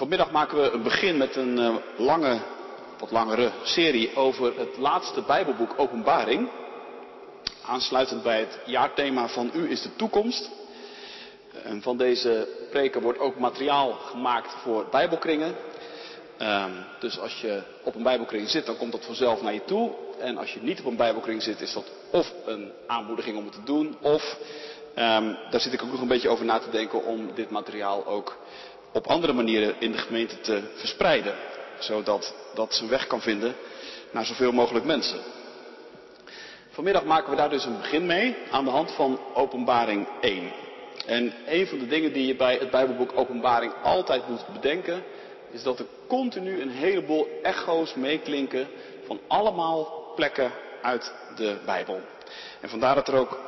Vanmiddag maken we een begin met een uh, lange, wat langere serie over het laatste Bijbelboek Openbaring. Aansluitend bij het jaarthema van U is de toekomst. En van deze preken wordt ook materiaal gemaakt voor Bijbelkringen. Um, dus als je op een Bijbelkring zit, dan komt dat vanzelf naar je toe. En als je niet op een Bijbelkring zit, is dat of een aanmoediging om het te doen, of um, daar zit ik ook nog een beetje over na te denken om dit materiaal ook op andere manieren in de gemeente te verspreiden. Zodat dat zijn weg kan vinden naar zoveel mogelijk mensen. Vanmiddag maken we daar dus een begin mee aan de hand van Openbaring 1. En een van de dingen die je bij het Bijbelboek Openbaring altijd moet bedenken, is dat er continu een heleboel echo's meeklinken van allemaal plekken uit de Bijbel. En vandaar dat er ook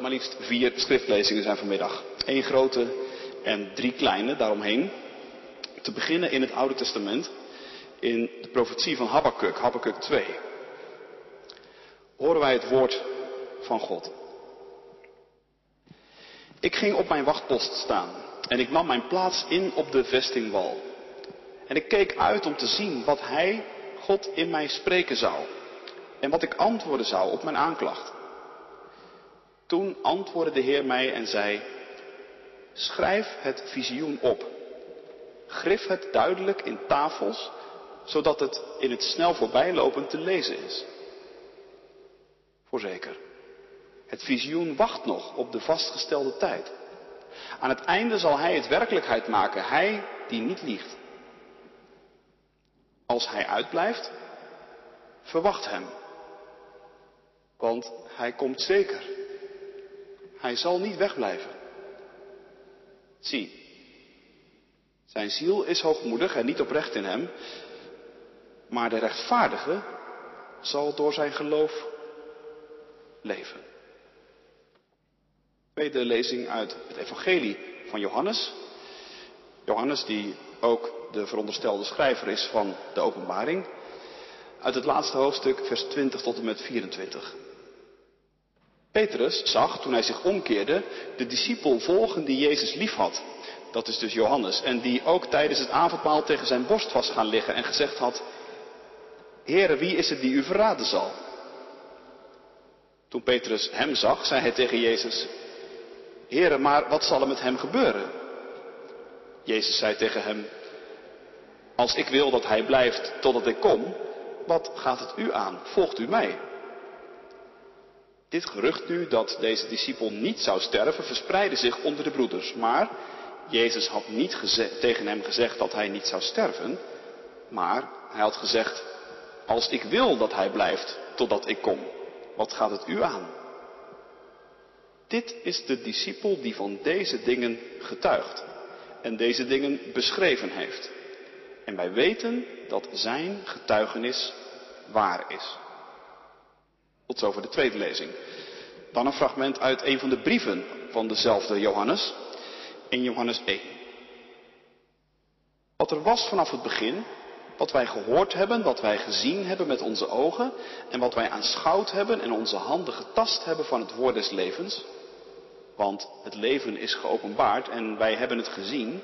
maar liefst vier schriftlezingen zijn vanmiddag. Eén grote en drie kleine daaromheen. Te beginnen in het Oude Testament, in de profetie van Habakkuk, Habakkuk 2. Horen wij het woord van God. Ik ging op mijn wachtpost staan en ik nam mijn plaats in op de vestingwal. En ik keek uit om te zien wat Hij, God, in mij spreken zou. En wat ik antwoorden zou op mijn aanklacht. Toen antwoordde de Heer mij en zei, schrijf het visioen op. Grif het duidelijk in tafels, zodat het in het snel voorbijlopen te lezen is. Voorzeker, het visioen wacht nog op de vastgestelde tijd. Aan het einde zal hij het werkelijkheid maken, hij die niet liegt. Als hij uitblijft, verwacht hem. Want hij komt zeker. Hij zal niet wegblijven. Zie, zijn ziel is hoogmoedig en niet oprecht in hem, maar de rechtvaardige zal door zijn geloof leven. Tweede lezing uit het Evangelie van Johannes. Johannes, die ook de veronderstelde schrijver is van de Openbaring. Uit het laatste hoofdstuk, vers 20 tot en met 24. Petrus zag, toen hij zich omkeerde, de discipel volgen die Jezus liefhad. Dat is dus Johannes. En die ook tijdens het avondmaal tegen zijn borst was gaan liggen en gezegd had, Heere, wie is het die u verraden zal? Toen Petrus hem zag, zei hij tegen Jezus, Heere, maar wat zal er met hem gebeuren? Jezus zei tegen hem, als ik wil dat hij blijft totdat ik kom, wat gaat het u aan? Volgt u mij? Dit gerucht nu dat deze discipel niet zou sterven, verspreidde zich onder de broeders. Maar Jezus had niet tegen hem gezegd dat hij niet zou sterven, maar hij had gezegd, als ik wil dat hij blijft totdat ik kom, wat gaat het u aan? Dit is de discipel die van deze dingen getuigt en deze dingen beschreven heeft. En wij weten dat zijn getuigenis waar is. Tot zover de tweede lezing. Dan een fragment uit een van de brieven van dezelfde Johannes, in Johannes 1. Wat er was vanaf het begin, wat wij gehoord hebben, wat wij gezien hebben met onze ogen en wat wij aanschouwd hebben en onze handen getast hebben van het woord des levens. Want het leven is geopenbaard en wij hebben het gezien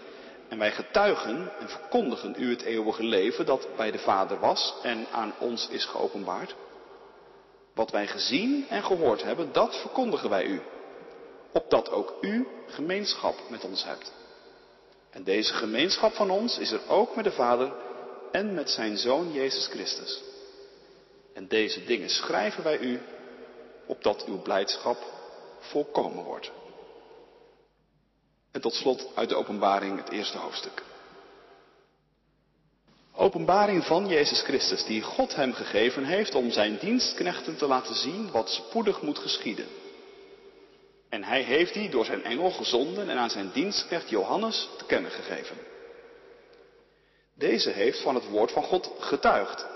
en wij getuigen en verkondigen u het eeuwige leven dat bij de Vader was en aan ons is geopenbaard. Wat wij gezien en gehoord hebben, dat verkondigen wij u. Opdat ook u gemeenschap met ons hebt. En deze gemeenschap van ons is er ook met de Vader en met zijn Zoon Jezus Christus. En deze dingen schrijven wij u, opdat uw blijdschap volkomen wordt. En tot slot uit de openbaring het eerste hoofdstuk. Openbaring van Jezus Christus, die God hem gegeven heeft om zijn dienstknechten te laten zien wat spoedig moet geschieden. En hij heeft die door zijn engel gezonden en aan zijn dienstknecht Johannes te kennen gegeven. Deze heeft van het woord van God getuigd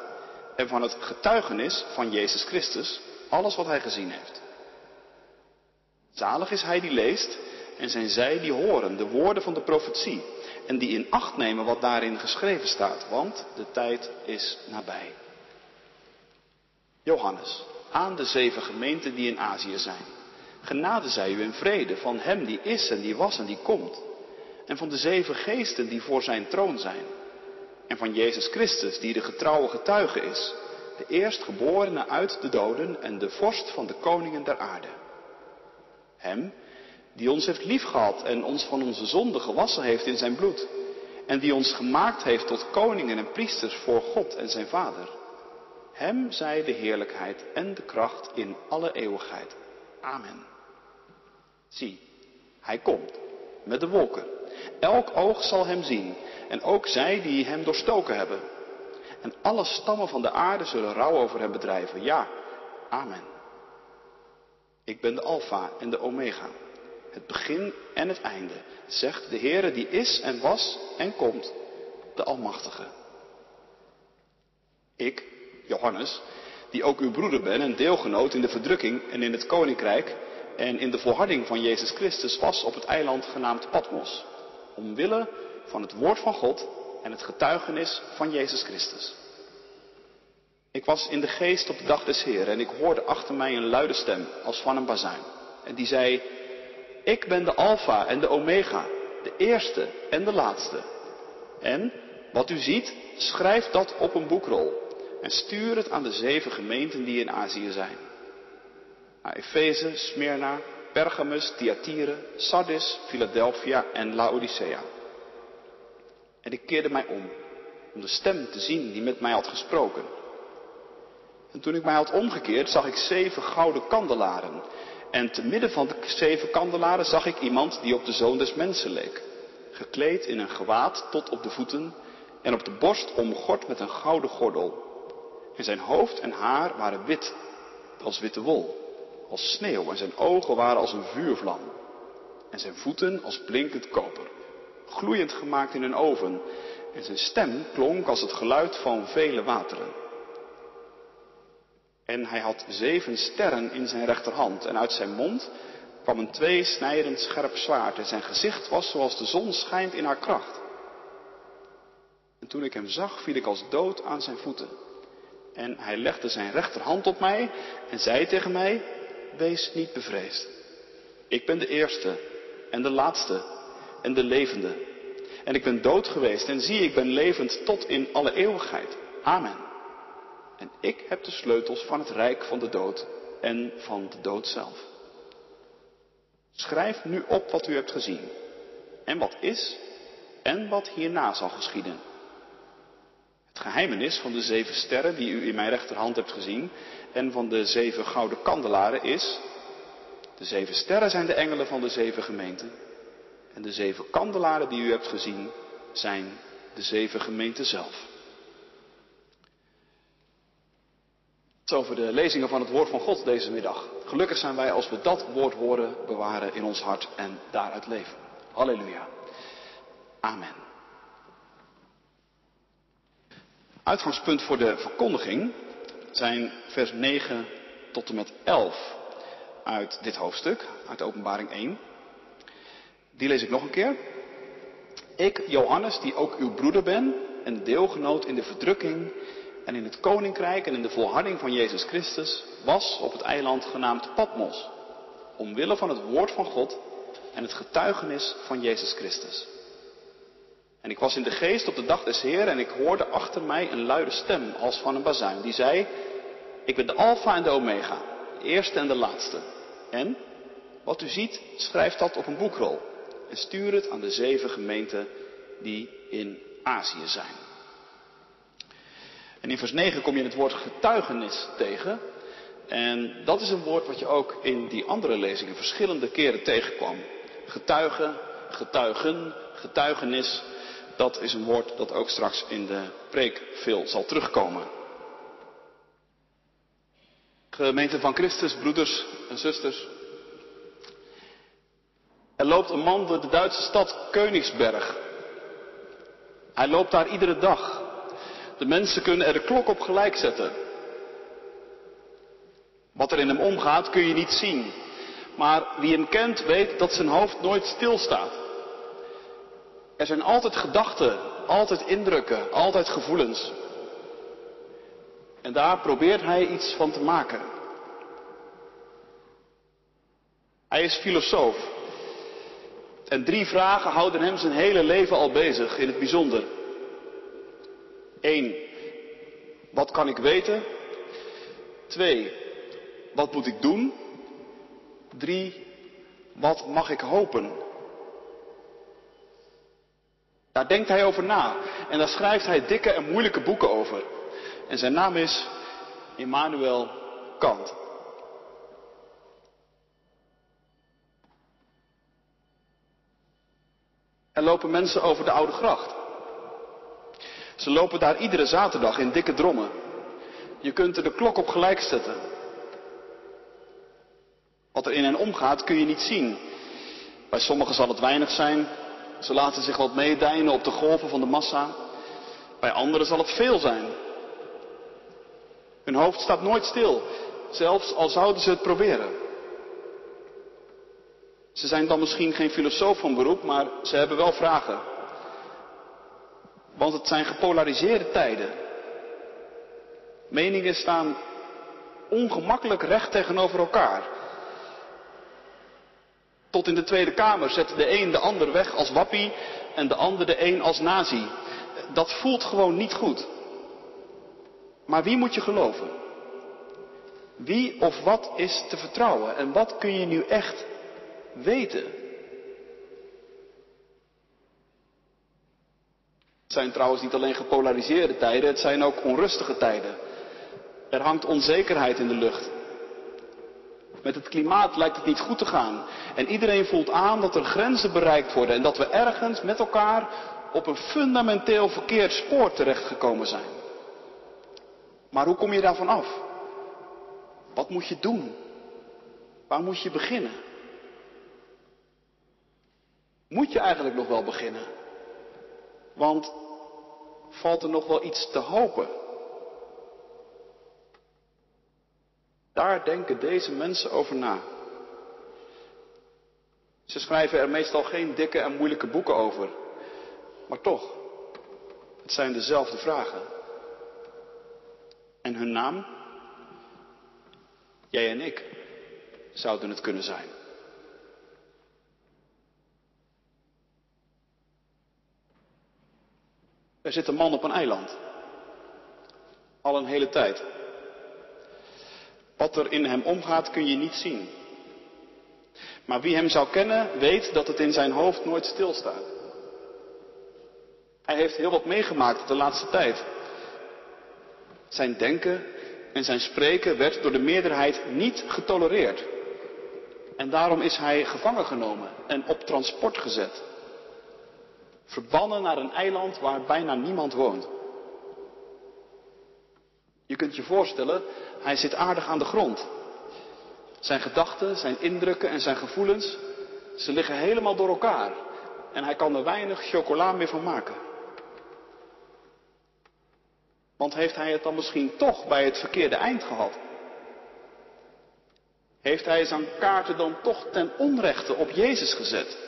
en van het getuigenis van Jezus Christus alles wat hij gezien heeft. Zalig is hij die leest en zijn zij die horen de woorden van de profetie en die in acht nemen wat daarin geschreven staat, want de tijd is nabij. Johannes, aan de zeven gemeenten die in Azië zijn. Genade zij u in vrede van hem die is en die was en die komt. En van de zeven geesten die voor zijn troon zijn. En van Jezus Christus, die de getrouwe getuige is. De eerstgeborene uit de doden en de vorst van de koningen der aarde. Hem, die ons heeft liefgehad en ons van onze zonden gewassen heeft in zijn bloed. En die ons gemaakt heeft tot koningen en priesters voor God en zijn Vader. Hem zij de heerlijkheid en de kracht in alle eeuwigheid. Amen. Zie, hij komt met de wolken. Elk oog zal hem zien en ook zij die hem doorstoken hebben. En alle stammen van de aarde zullen rouw over hem bedrijven. Ja, amen. Ik ben de Alpha en de Omega, het begin en het einde, zegt de Heere die is en was en komt, de Almachtige. Ik, Johannes, die ook uw broeder ben en deelgenoot in de verdrukking en in het koninkrijk en in de volharding van Jezus Christus, was op het eiland genaamd Patmos, omwille van het woord van God en het getuigenis van Jezus Christus. Ik was in de geest op de dag des Heeren en ik hoorde achter mij een luide stem als van een bazuin. En die zei, ik ben de Alpha en de Omega, de eerste en de laatste. En wat u ziet, schrijf dat op een boekrol en stuur het aan de zeven gemeenten die in Azië zijn. Naar Efeze, Smyrna, Pergamus, Thyatire, Sardis, Philadelphia en Laodicea. En ik keerde mij om, om de stem te zien die met mij had gesproken. En toen ik mij had omgekeerd, zag ik zeven gouden kandelaren. En te midden van de zeven kandelaren zag ik iemand die op de zoon des mensen leek. Gekleed in een gewaad tot op de voeten en op de borst omgord met een gouden gordel. En zijn hoofd en haar waren wit, als witte wol, als sneeuw. En zijn ogen waren als een vuurvlam. En zijn voeten als blinkend koper, gloeiend gemaakt in een oven. En zijn stem klonk als het geluid van vele wateren. En hij had zeven sterren in zijn rechterhand. En uit zijn mond kwam een tweesnijdend scherp zwaard. En zijn gezicht was zoals de zon schijnt in haar kracht. En toen ik hem zag, viel ik als dood aan zijn voeten. En hij legde zijn rechterhand op mij en zei tegen mij, wees niet bevreesd. Ik ben de eerste en de laatste en de levende. En ik ben dood geweest en zie, ik ben levend tot in alle eeuwigheid. Amen. En ik heb de sleutels van het rijk van de dood en van de dood zelf. Schrijf nu op wat u hebt gezien en wat is en wat hierna zal geschieden. Het geheimenis van de zeven sterren die u in mijn rechterhand hebt gezien en van de zeven gouden kandelaren is, de zeven sterren zijn de engelen van de zeven gemeenten en de zeven kandelaren die u hebt gezien zijn de zeven gemeenten zelf. Over de lezingen van het woord van God deze middag. Gelukkig zijn wij als we dat woord horen, bewaren in ons hart en daaruit leven. Halleluja. Amen. Uitgangspunt voor de verkondiging zijn vers 9 tot en met 11 uit dit hoofdstuk, uit Openbaring 1. Die lees ik nog een keer. Ik, Johannes, die ook uw broeder ben en deelgenoot in de verdrukking en in het koninkrijk en in de volharding van Jezus Christus was op het eiland genaamd Patmos, omwille van het woord van God en het getuigenis van Jezus Christus. En ik was in de geest op de dag des Heeren en ik hoorde achter mij een luide stem als van een bazuin, die zei, ik ben de Alpha en de Omega, de eerste en de laatste. En, wat u ziet, schrijf dat op een boekrol en stuur het aan de zeven gemeenten die in Azië zijn. En in vers 9 kom je het woord getuigenis tegen. En dat is een woord wat je ook in die andere lezingen verschillende keren tegenkwam. Getuigen, getuigen, getuigenis. Dat is een woord dat ook straks in de preek veel zal terugkomen. Gemeente van Christus, broeders en zusters. Er loopt een man door de Duitse stad Königsberg. Hij loopt daar iedere dag. De mensen kunnen er de klok op gelijk zetten. Wat er in hem omgaat kun je niet zien. Maar wie hem kent weet dat zijn hoofd nooit stilstaat. Er zijn altijd gedachten, altijd indrukken, altijd gevoelens. En daar probeert hij iets van te maken. Hij is filosoof. En drie vragen houden hem zijn hele leven al bezig, in het bijzonder. Eén, wat kan ik weten? Twee, wat moet ik doen? Drie, wat mag ik hopen? Daar denkt hij over na en daar schrijft hij dikke en moeilijke boeken over. En zijn naam is Immanuel Kant. Er lopen mensen over de Oude Gracht. Ze lopen daar iedere zaterdag in dikke drommen. Je kunt er de klok op gelijk zetten. Wat er in hen omgaat kun je niet zien. Bij sommigen zal het weinig zijn. Ze laten zich wat meedijnen op de golven van de massa. Bij anderen zal het veel zijn. Hun hoofd staat nooit stil, zelfs al zouden ze het proberen. Ze zijn dan misschien geen filosoof van beroep, maar ze hebben wel vragen. Want het zijn gepolariseerde tijden. Meningen staan ongemakkelijk recht tegenover elkaar. Tot in de Tweede Kamer zet de een de ander weg als wappie en de ander de een als nazi. Dat voelt gewoon niet goed. Maar wie moet je geloven? Wie of wat is te vertrouwen? En wat kun je nu echt weten? Het zijn trouwens niet alleen gepolariseerde tijden, het zijn ook onrustige tijden. Er hangt onzekerheid in de lucht. Met het klimaat lijkt het niet goed te gaan. En iedereen voelt aan dat er grenzen bereikt worden en dat we ergens met elkaar op een fundamenteel verkeerd spoor terechtgekomen zijn. Maar hoe kom je daarvan af? Wat moet je doen? Waar moet je beginnen? Moet je eigenlijk nog wel beginnen? Want valt er nog wel iets te hopen? Daar denken deze mensen over na. Ze schrijven er meestal geen dikke en moeilijke boeken over. Maar toch, het zijn dezelfde vragen. En hun naam? Jij en ik zouden het kunnen zijn. Er zit een man op een eiland. Al een hele tijd. Wat er in hem omgaat kun je niet zien. Maar wie hem zou kennen, weet dat het in zijn hoofd nooit stilstaat. Hij heeft heel wat meegemaakt de laatste tijd. Zijn denken en zijn spreken werd door de meerderheid niet getolereerd. En daarom is hij gevangen genomen en op transport gezet. Verbannen naar een eiland waar bijna niemand woont. Je kunt je voorstellen, hij zit aardig aan de grond. Zijn gedachten, zijn indrukken en zijn gevoelens, ze liggen helemaal door elkaar. En hij kan er weinig chocola meer van maken. Want heeft hij het dan misschien toch bij het verkeerde eind gehad? Heeft hij zijn kaarten dan toch ten onrechte op Jezus gezet?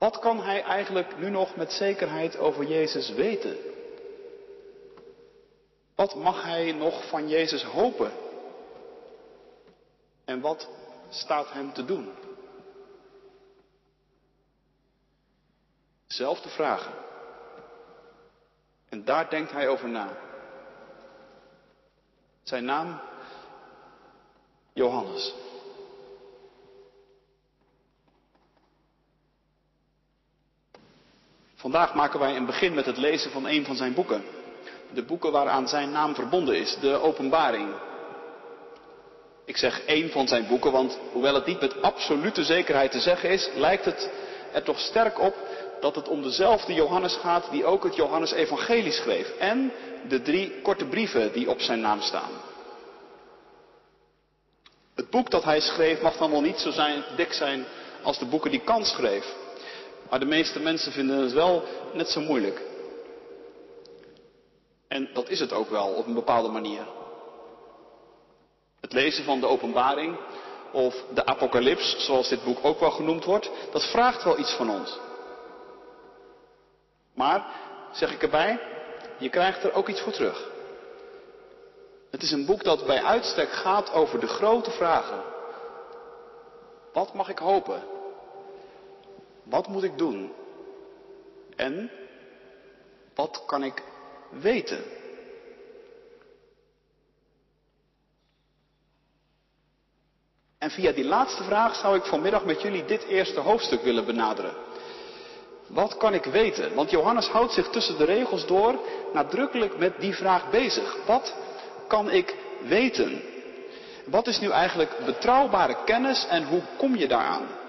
Wat kan hij eigenlijk nu nog met zekerheid over Jezus weten? Wat mag hij nog van Jezus hopen? En wat staat hem te doen? Zelfde vragen. En daar denkt hij over na. Zijn naam? Johannes. Vandaag maken wij een begin met het lezen van een van zijn boeken. De boeken waaraan zijn naam verbonden is, de Openbaring. Ik zeg één van zijn boeken, want hoewel het niet met absolute zekerheid te zeggen is, lijkt het er toch sterk op dat het om dezelfde Johannes gaat die ook het Johannes-evangelie schreef en de drie korte brieven die op zijn naam staan. Het boek dat hij schreef mag dan wel niet zo zijn, dik zijn als de boeken die Kant schreef. Maar de meeste mensen vinden het wel net zo moeilijk. En dat is het ook wel op een bepaalde manier. Het lezen van de openbaring of de apocalyps, zoals dit boek ook wel genoemd wordt, dat vraagt wel iets van ons. Maar, zeg ik erbij, je krijgt er ook iets voor terug. Het is een boek dat bij uitstek gaat over de grote vragen. Wat mag ik hopen? Wat moet ik doen? En wat kan ik weten? En via die laatste vraag zou ik vanmiddag met jullie dit eerste hoofdstuk willen benaderen. Wat kan ik weten? Want Johannes houdt zich tussen de regels door nadrukkelijk met die vraag bezig. Wat kan ik weten? Wat is nu eigenlijk betrouwbare kennis en hoe kom je daaraan?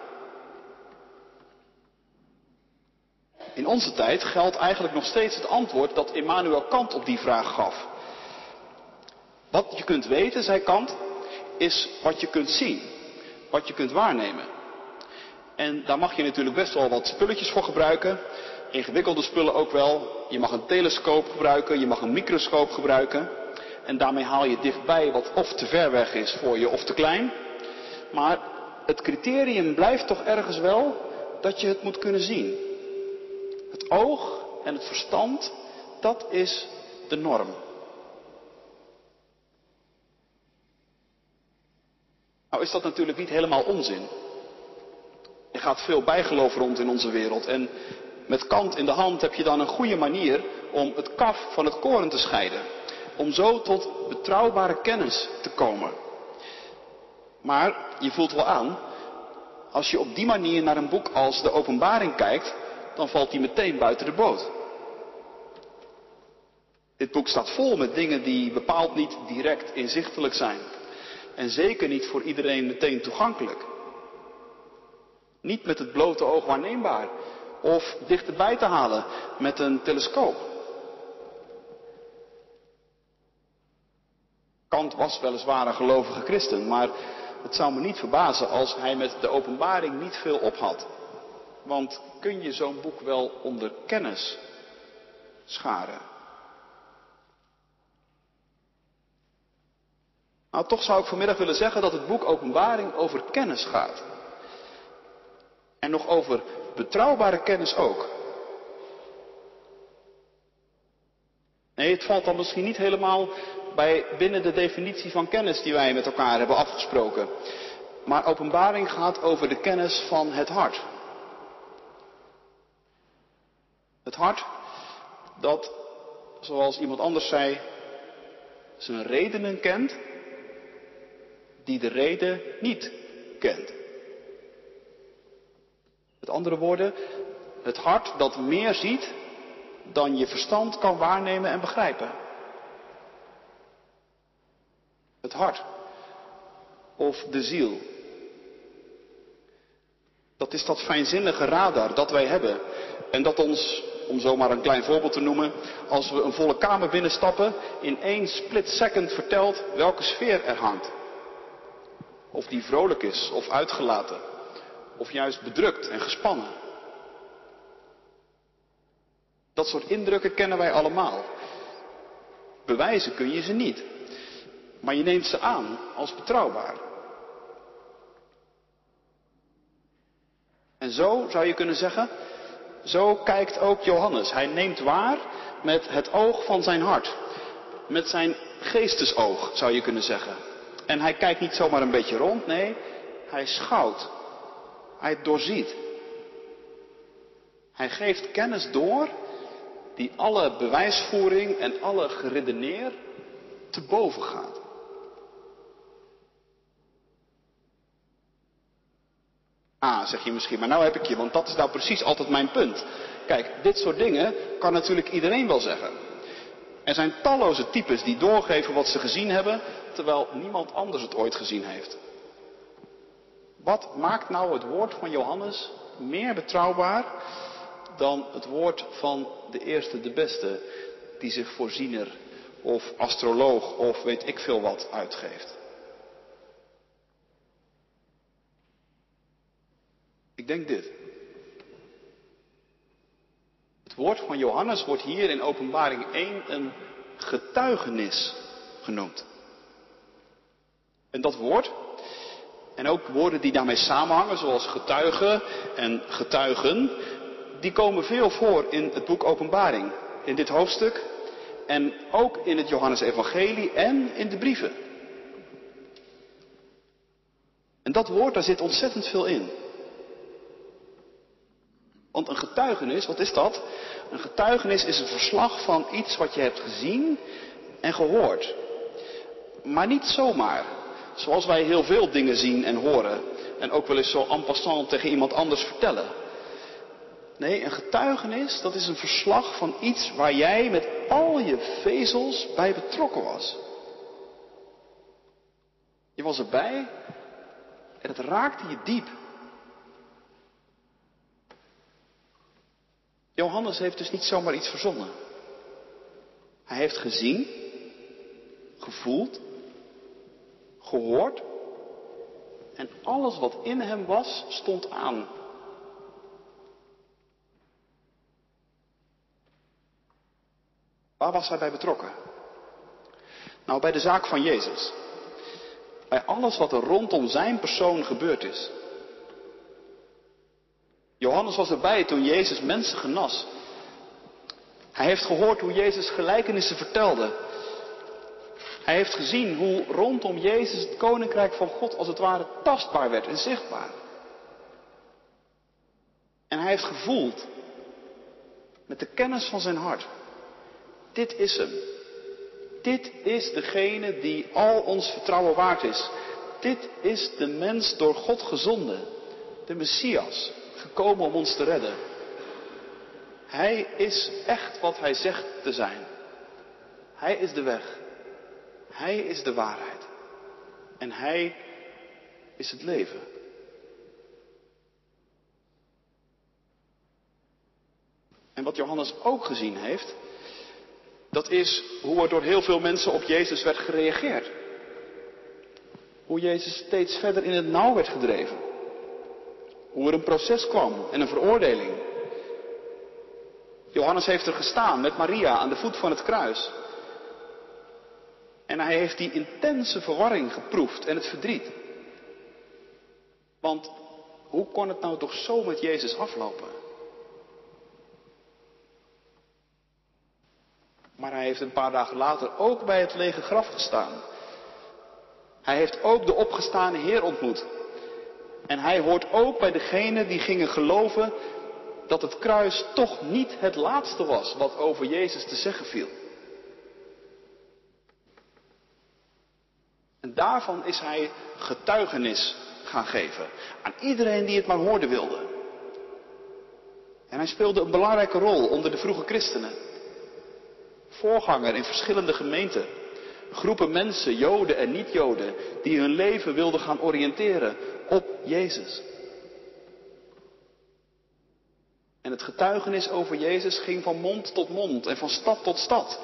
In onze tijd geldt eigenlijk nog steeds het antwoord dat Immanuel Kant op die vraag gaf. Wat je kunt weten, zei Kant, is wat je kunt zien, wat je kunt waarnemen. En daar mag je natuurlijk best wel wat spulletjes voor gebruiken. Ingewikkelde spullen ook wel. Je mag een telescoop gebruiken, je mag een microscoop gebruiken. En daarmee haal je dichtbij wat of te ver weg is voor je of te klein. Maar het criterium blijft toch ergens wel dat je het moet kunnen zien. Het oog en het verstand, dat is de norm. Nou is dat natuurlijk niet helemaal onzin. Er gaat veel bijgeloof rond in onze wereld. En met kant in de hand heb je dan een goede manier om het kaf van het koren te scheiden. Om zo tot betrouwbare kennis te komen. Maar je voelt wel aan, als je op die manier naar een boek als de Openbaring kijkt, dan valt die meteen buiten de boot. Dit boek staat vol met dingen die bepaald niet direct inzichtelijk zijn. En zeker niet voor iedereen meteen toegankelijk. Niet met het blote oog waarneembaar. Of dichterbij te halen met een telescoop. Kant was weliswaar een gelovige christen, maar het zou me niet verbazen als hij met de openbaring niet veel op had. Want kun je zo'n boek wel onder kennis scharen? Nou, toch zou ik vanmiddag willen zeggen dat het boek Openbaring over kennis gaat. En nog over betrouwbare kennis ook. Nee, het valt dan misschien niet helemaal bij binnen de definitie van kennis die wij met elkaar hebben afgesproken. Maar openbaring gaat over de kennis van het hart. Het hart dat, zoals iemand anders zei, zijn redenen kent die de reden niet kent. Met andere woorden, het hart dat meer ziet dan je verstand kan waarnemen en begrijpen. Het hart of de ziel. Dat is dat fijnzinnige radar dat wij hebben en dat ons, om zomaar een klein voorbeeld te noemen, als we een volle kamer binnenstappen, in één split second vertelt welke sfeer er hangt. Of die vrolijk is of uitgelaten. Of juist bedrukt en gespannen. Dat soort indrukken kennen wij allemaal. Bewijzen kun je ze niet. Maar je neemt ze aan als betrouwbaar. En zo zou je kunnen zeggen, zo kijkt ook Johannes. Hij neemt waar met het oog van zijn hart. Met zijn geestesoog, zou je kunnen zeggen. En hij kijkt niet zomaar een beetje rond, nee, hij schouwt. Hij doorziet. Hij geeft kennis door die alle bewijsvoering en alle geredeneer te boven gaat. Ah, zeg je misschien, maar nou heb ik je, want dat is nou precies altijd mijn punt. Kijk, dit soort dingen kan natuurlijk iedereen wel zeggen. Er zijn talloze types die doorgeven wat ze gezien hebben, terwijl niemand anders het ooit gezien heeft. Wat maakt nou het woord van Johannes meer betrouwbaar dan het woord van de eerste, de beste, die zich voorziener of astroloog of weet ik veel wat uitgeeft? Ik denk dit. Het woord van Johannes wordt hier in Openbaring 1 een getuigenis genoemd. En dat woord, en ook woorden die daarmee samenhangen, zoals getuigen en getuigen, die komen veel voor in het boek Openbaring, in dit hoofdstuk en ook in het Johannesevangelie en in de brieven. En dat woord, daar zit ontzettend veel in. Want een getuigenis, wat is dat? Een getuigenis is een verslag van iets wat je hebt gezien en gehoord. Maar niet zomaar. Zoals wij heel veel dingen zien en horen. En ook wel eens zo en passant tegen iemand anders vertellen. Nee, een getuigenis, dat is een verslag van iets waar jij met al je vezels bij betrokken was. Je was erbij en het raakte je diep. Johannes heeft dus niet zomaar iets verzonnen. Hij heeft gezien, gevoeld, gehoord en alles wat in hem was stond aan. Waar was hij bij betrokken? Nou, bij de zaak van Jezus. Bij alles wat er rondom zijn persoon gebeurd is. Johannes was erbij toen Jezus mensen genas. Hij heeft gehoord hoe Jezus gelijkenissen vertelde. Hij heeft gezien hoe rondom Jezus het koninkrijk van God als het ware tastbaar werd en zichtbaar. En hij heeft gevoeld, met de kennis van zijn hart, dit is hem. Dit is degene die al ons vertrouwen waard is. Dit is de mens door God gezonden, de Messias, gekomen om ons te redden. Hij is echt wat hij zegt te zijn. Hij is de weg. Hij is de waarheid. En hij is het leven. En wat Johannes ook gezien heeft, dat is hoe er door heel veel mensen op Jezus werd gereageerd. Hoe Jezus steeds verder in het nauw werd gedreven. Hoe er een proces kwam en een veroordeling. Johannes heeft er gestaan met Maria aan de voet van het kruis. En hij heeft die intense verwarring geproefd en het verdriet. Want hoe kon het nou toch zo met Jezus aflopen? Maar hij heeft een paar dagen later ook bij het lege graf gestaan. Hij heeft ook de opgestane Heer ontmoet. En hij hoort ook bij degenen die gingen geloven dat het kruis toch niet het laatste was wat over Jezus te zeggen viel. En daarvan is hij getuigenis gaan geven aan iedereen die het maar hoorden wilde. En hij speelde een belangrijke rol onder de vroege christenen. Voorganger in verschillende gemeenten. Groepen mensen, Joden en niet-Joden, die hun leven wilden gaan oriënteren op Jezus. En het getuigenis over Jezus ging van mond tot mond en van stad tot stad.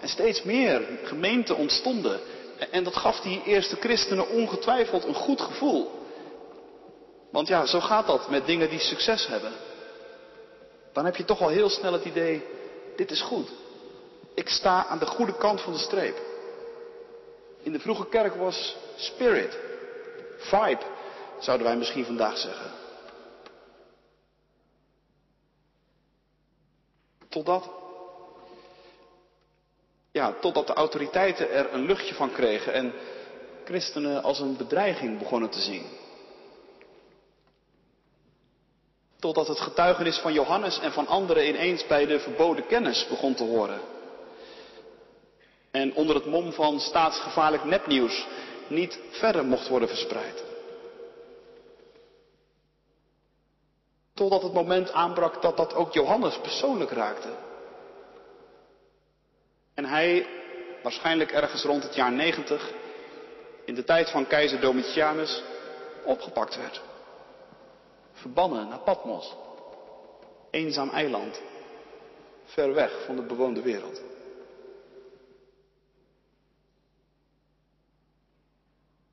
En steeds meer gemeenten ontstonden. En dat gaf die eerste christenen ongetwijfeld een goed gevoel. Want ja, zo gaat dat met dingen die succes hebben. Dan heb je toch al heel snel het idee, dit is goed. Ik sta aan de goede kant van de streep. In de vroege kerk was spirit, vibe, zouden wij misschien vandaag zeggen. Totdat, ja, totdat de autoriteiten er een luchtje van kregen en christenen als een bedreiging begonnen te zien. Totdat het getuigenis van Johannes en van anderen ineens bij de verboden kennis begon te horen. En onder het mom van staatsgevaarlijk nepnieuws niet verder mocht worden verspreid. Totdat het moment aanbrak dat dat ook Johannes persoonlijk raakte. En hij, waarschijnlijk ergens rond het jaar 90, in de tijd van keizer Domitianus, opgepakt werd. Verbannen naar Patmos. Eenzaam eiland. Ver weg van de bewoonde wereld.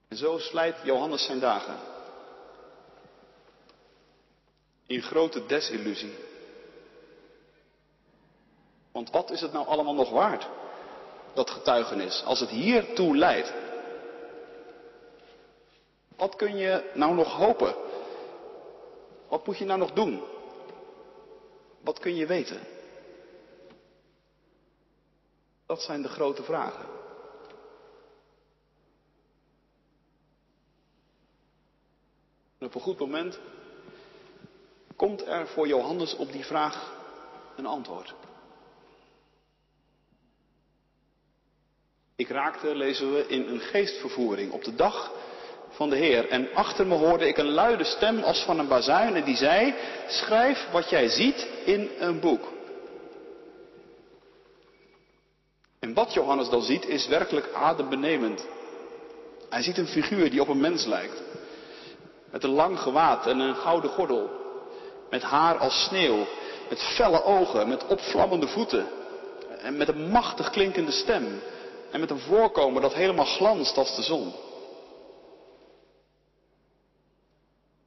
En zo slijt Johannes zijn dagen. In grote desillusie. Want wat is het nou allemaal nog waard, dat getuigenis, als het hiertoe leidt? Wat kun je nou nog hopen? Wat moet je nou nog doen? Wat kun je weten? Dat zijn de grote vragen. En op een goed moment komt er voor Johannes op die vraag een antwoord. Ik raakte, lezen we, in een geestvervoering op de dag van de Heer. En achter me hoorde ik een luide stem als van een bazuin en die zei, schrijf wat jij ziet in een boek. En wat Johannes dan ziet is werkelijk adembenemend. Hij ziet een figuur die op een mens lijkt. Met een lang gewaad en een gouden gordel. Met haar als sneeuw. Met felle ogen. Met opvlammende voeten. En met een machtig klinkende stem. En met een voorkomen dat helemaal glanst als de zon.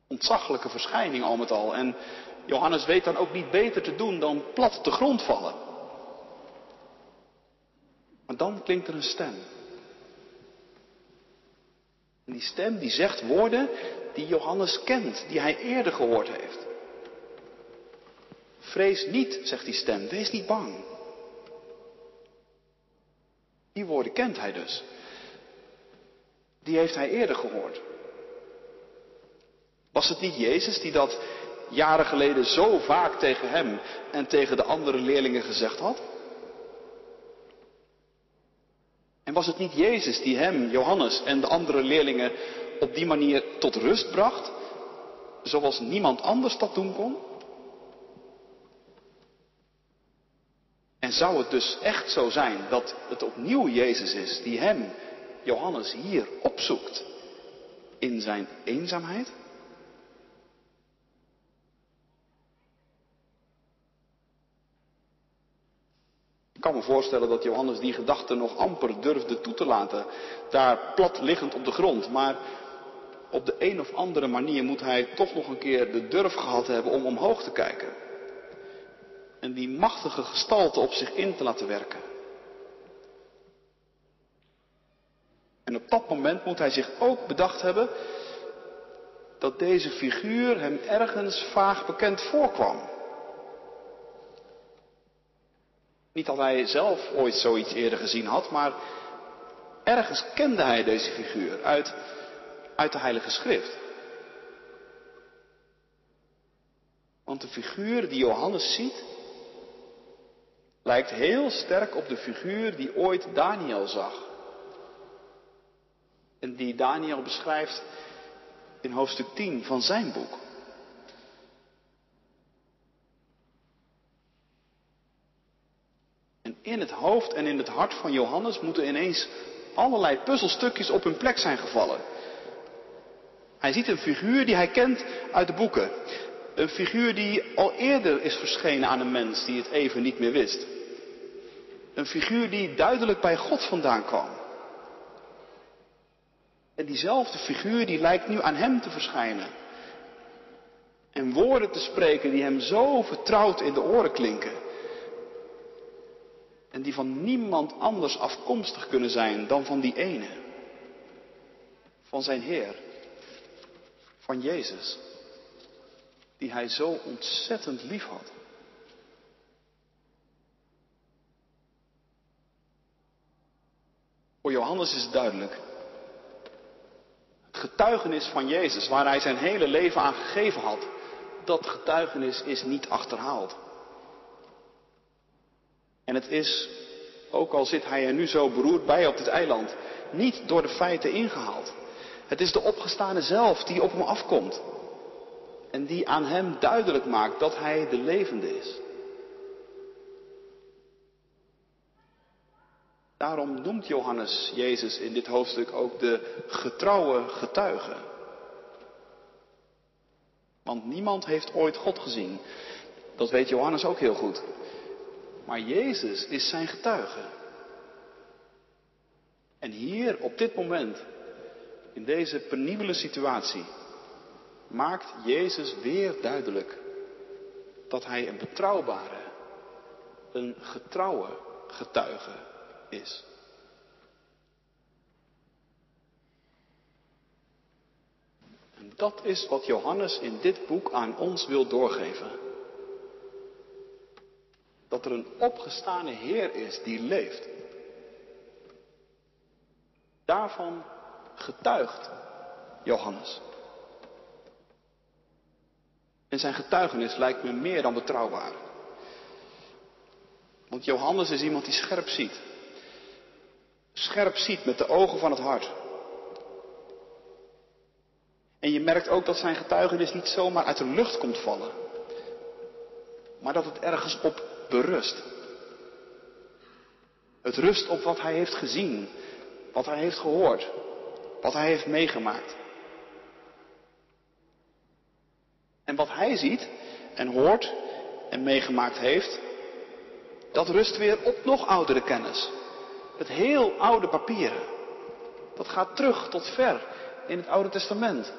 Ontzaglijke verschijning al met al. En Johannes weet dan ook niet beter te doen dan plat te grond vallen. Maar dan klinkt er een stem. En die stem die zegt woorden die Johannes kent, die hij eerder gehoord heeft. Vrees niet, zegt die stem, wees niet bang. Die woorden kent hij dus. Die heeft hij eerder gehoord. Was het niet Jezus die dat jaren geleden zo vaak tegen hem en tegen de andere leerlingen gezegd had? En was het niet Jezus die hem, Johannes en de andere leerlingen op die manier tot rust bracht, zoals niemand anders dat doen kon? Zou het dus echt zo zijn dat het opnieuw Jezus is die hem, Johannes, hier opzoekt in zijn eenzaamheid? Ik kan me voorstellen dat Johannes die gedachte nog amper durfde toe te laten, daar plat liggend op de grond. Maar op de een of andere manier moet hij toch nog een keer de durf gehad hebben om omhoog te kijken. En die machtige gestalte op zich in te laten werken. En op dat moment moet hij zich ook bedacht hebben dat deze figuur hem ergens vaag bekend voorkwam. Niet dat hij zelf ooit zoiets eerder gezien had, maar ergens kende hij deze figuur uit, uit de Heilige Schrift. Want de figuur die Johannes ziet, lijkt heel sterk op de figuur die ooit Daniel zag. En die Daniel beschrijft in hoofdstuk 10 van zijn boek. En in het hoofd en in het hart van Johannes moeten ineens allerlei puzzelstukjes op hun plek zijn gevallen. Hij ziet een figuur die hij kent uit de boeken. Een figuur die al eerder is verschenen aan een mens die het even niet meer wist. Een figuur die duidelijk bij God vandaan kwam. En diezelfde figuur die lijkt nu aan hem te verschijnen. En woorden te spreken die hem zo vertrouwd in de oren klinken. En die van niemand anders afkomstig kunnen zijn dan van die ene. Van zijn Heer. Van Jezus. Die hij zo ontzettend lief had. Voor Johannes is het duidelijk. Het getuigenis van Jezus, waar hij zijn hele leven aan gegeven had, dat getuigenis is niet achterhaald. En het is, ook al zit hij er nu zo beroerd bij op dit eiland, niet door de feiten ingehaald. Het is de opgestane zelf die op hem afkomt. En die aan hem duidelijk maakt dat hij de levende is. Daarom noemt Johannes Jezus in dit hoofdstuk ook de getrouwe getuige. Want niemand heeft ooit God gezien. Dat weet Johannes ook heel goed. Maar Jezus is zijn getuige. En hier, op dit moment, in deze penibele situatie, maakt Jezus weer duidelijk dat hij een betrouwbare, een getrouwe getuige is. En dat is wat Johannes in dit boek aan ons wil doorgeven. Dat er een opgestane Heer is die leeft. Daarvan getuigt Johannes. En zijn getuigenis lijkt me meer dan betrouwbaar. Want Johannes is iemand die scherp ziet. Scherp ziet met de ogen van het hart. En je merkt ook dat zijn getuigenis niet zomaar uit de lucht komt vallen. Maar dat het ergens op berust. Het rust op wat hij heeft gezien, wat hij heeft gehoord, wat hij heeft meegemaakt. En wat hij ziet en hoort en meegemaakt heeft, dat rust weer op nog oudere kennis. Het heel oude papieren. Dat gaat terug tot ver in het Oude Testament.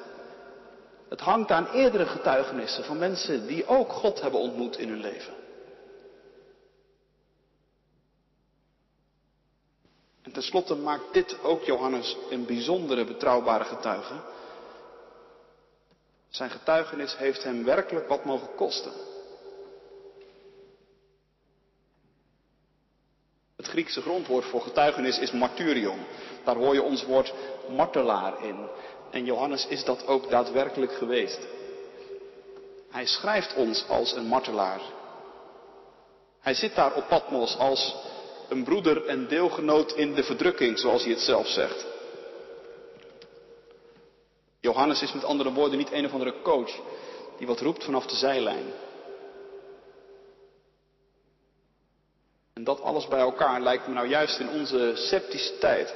Het hangt aan eerdere getuigenissen van mensen die ook God hebben ontmoet in hun leven. En tenslotte maakt dit ook Johannes een bijzondere betrouwbare getuige. Zijn getuigenis heeft hem werkelijk wat mogen kosten. Griekse grondwoord voor getuigenis is martyrion. Daar hoor je ons woord martelaar in. En Johannes is dat ook daadwerkelijk geweest. Hij schrijft ons als een martelaar. Hij zit daar op Patmos als een broeder en deelgenoot in de verdrukking, zoals hij het zelf zegt. Johannes is met andere woorden niet een of andere coach die wat roept vanaf de zijlijn. En dat alles bij elkaar lijkt me nou juist in onze sceptische tijd,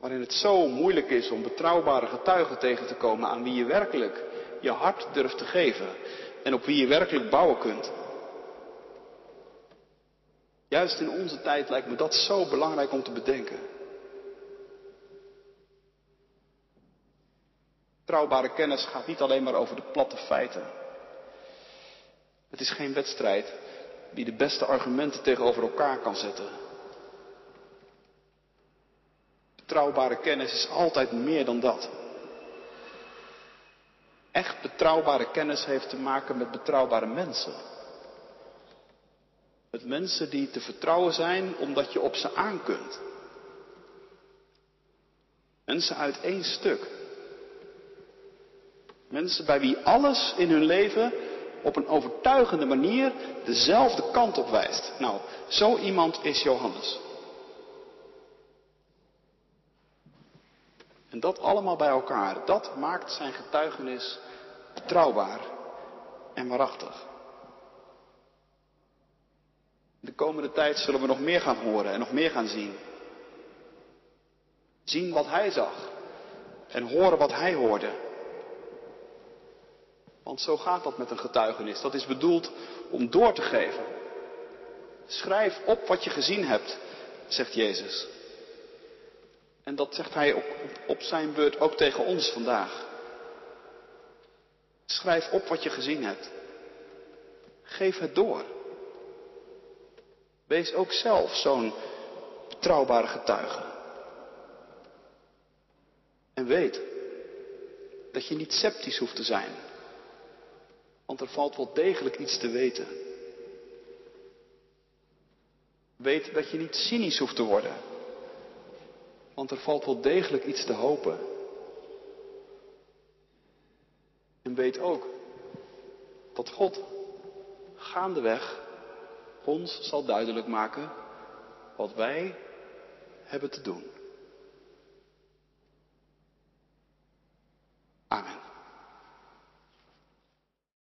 waarin het zo moeilijk is om betrouwbare getuigen tegen te komen aan wie je werkelijk je hart durft te geven en op wie je werkelijk bouwen kunt. Juist in onze tijd lijkt me dat zo belangrijk om te bedenken. Betrouwbare kennis gaat niet alleen maar over de platte feiten. Het is geen wedstrijd wie de beste argumenten tegenover elkaar kan zetten. Betrouwbare kennis is altijd meer dan dat. Echt betrouwbare kennis heeft te maken met betrouwbare mensen. Met mensen die te vertrouwen zijn omdat je op ze aan kunt. Mensen uit één stuk. Mensen bij wie alles in hun leven op een overtuigende manier dezelfde kant op wijst. Nou, zo iemand is Johannes. En dat allemaal bij elkaar, dat maakt zijn getuigenis betrouwbaar en waarachtig. De komende tijd zullen we nog meer gaan horen en nog meer gaan zien. Zien wat hij zag en horen wat hij hoorde. Want zo gaat dat met een getuigenis. Dat is bedoeld om door te geven. Schrijf op wat je gezien hebt, zegt Jezus. En dat zegt hij op, op, zijn beurt ook tegen ons vandaag. Schrijf op wat je gezien hebt. Geef het door. Wees ook zelf zo'n betrouwbare getuige. En weet dat je niet sceptisch hoeft te zijn. Want er valt wel degelijk iets te weten. Weet dat je niet cynisch hoeft te worden. Want er valt wel degelijk iets te hopen. En weet ook dat God gaandeweg ons zal duidelijk maken wat wij hebben te doen.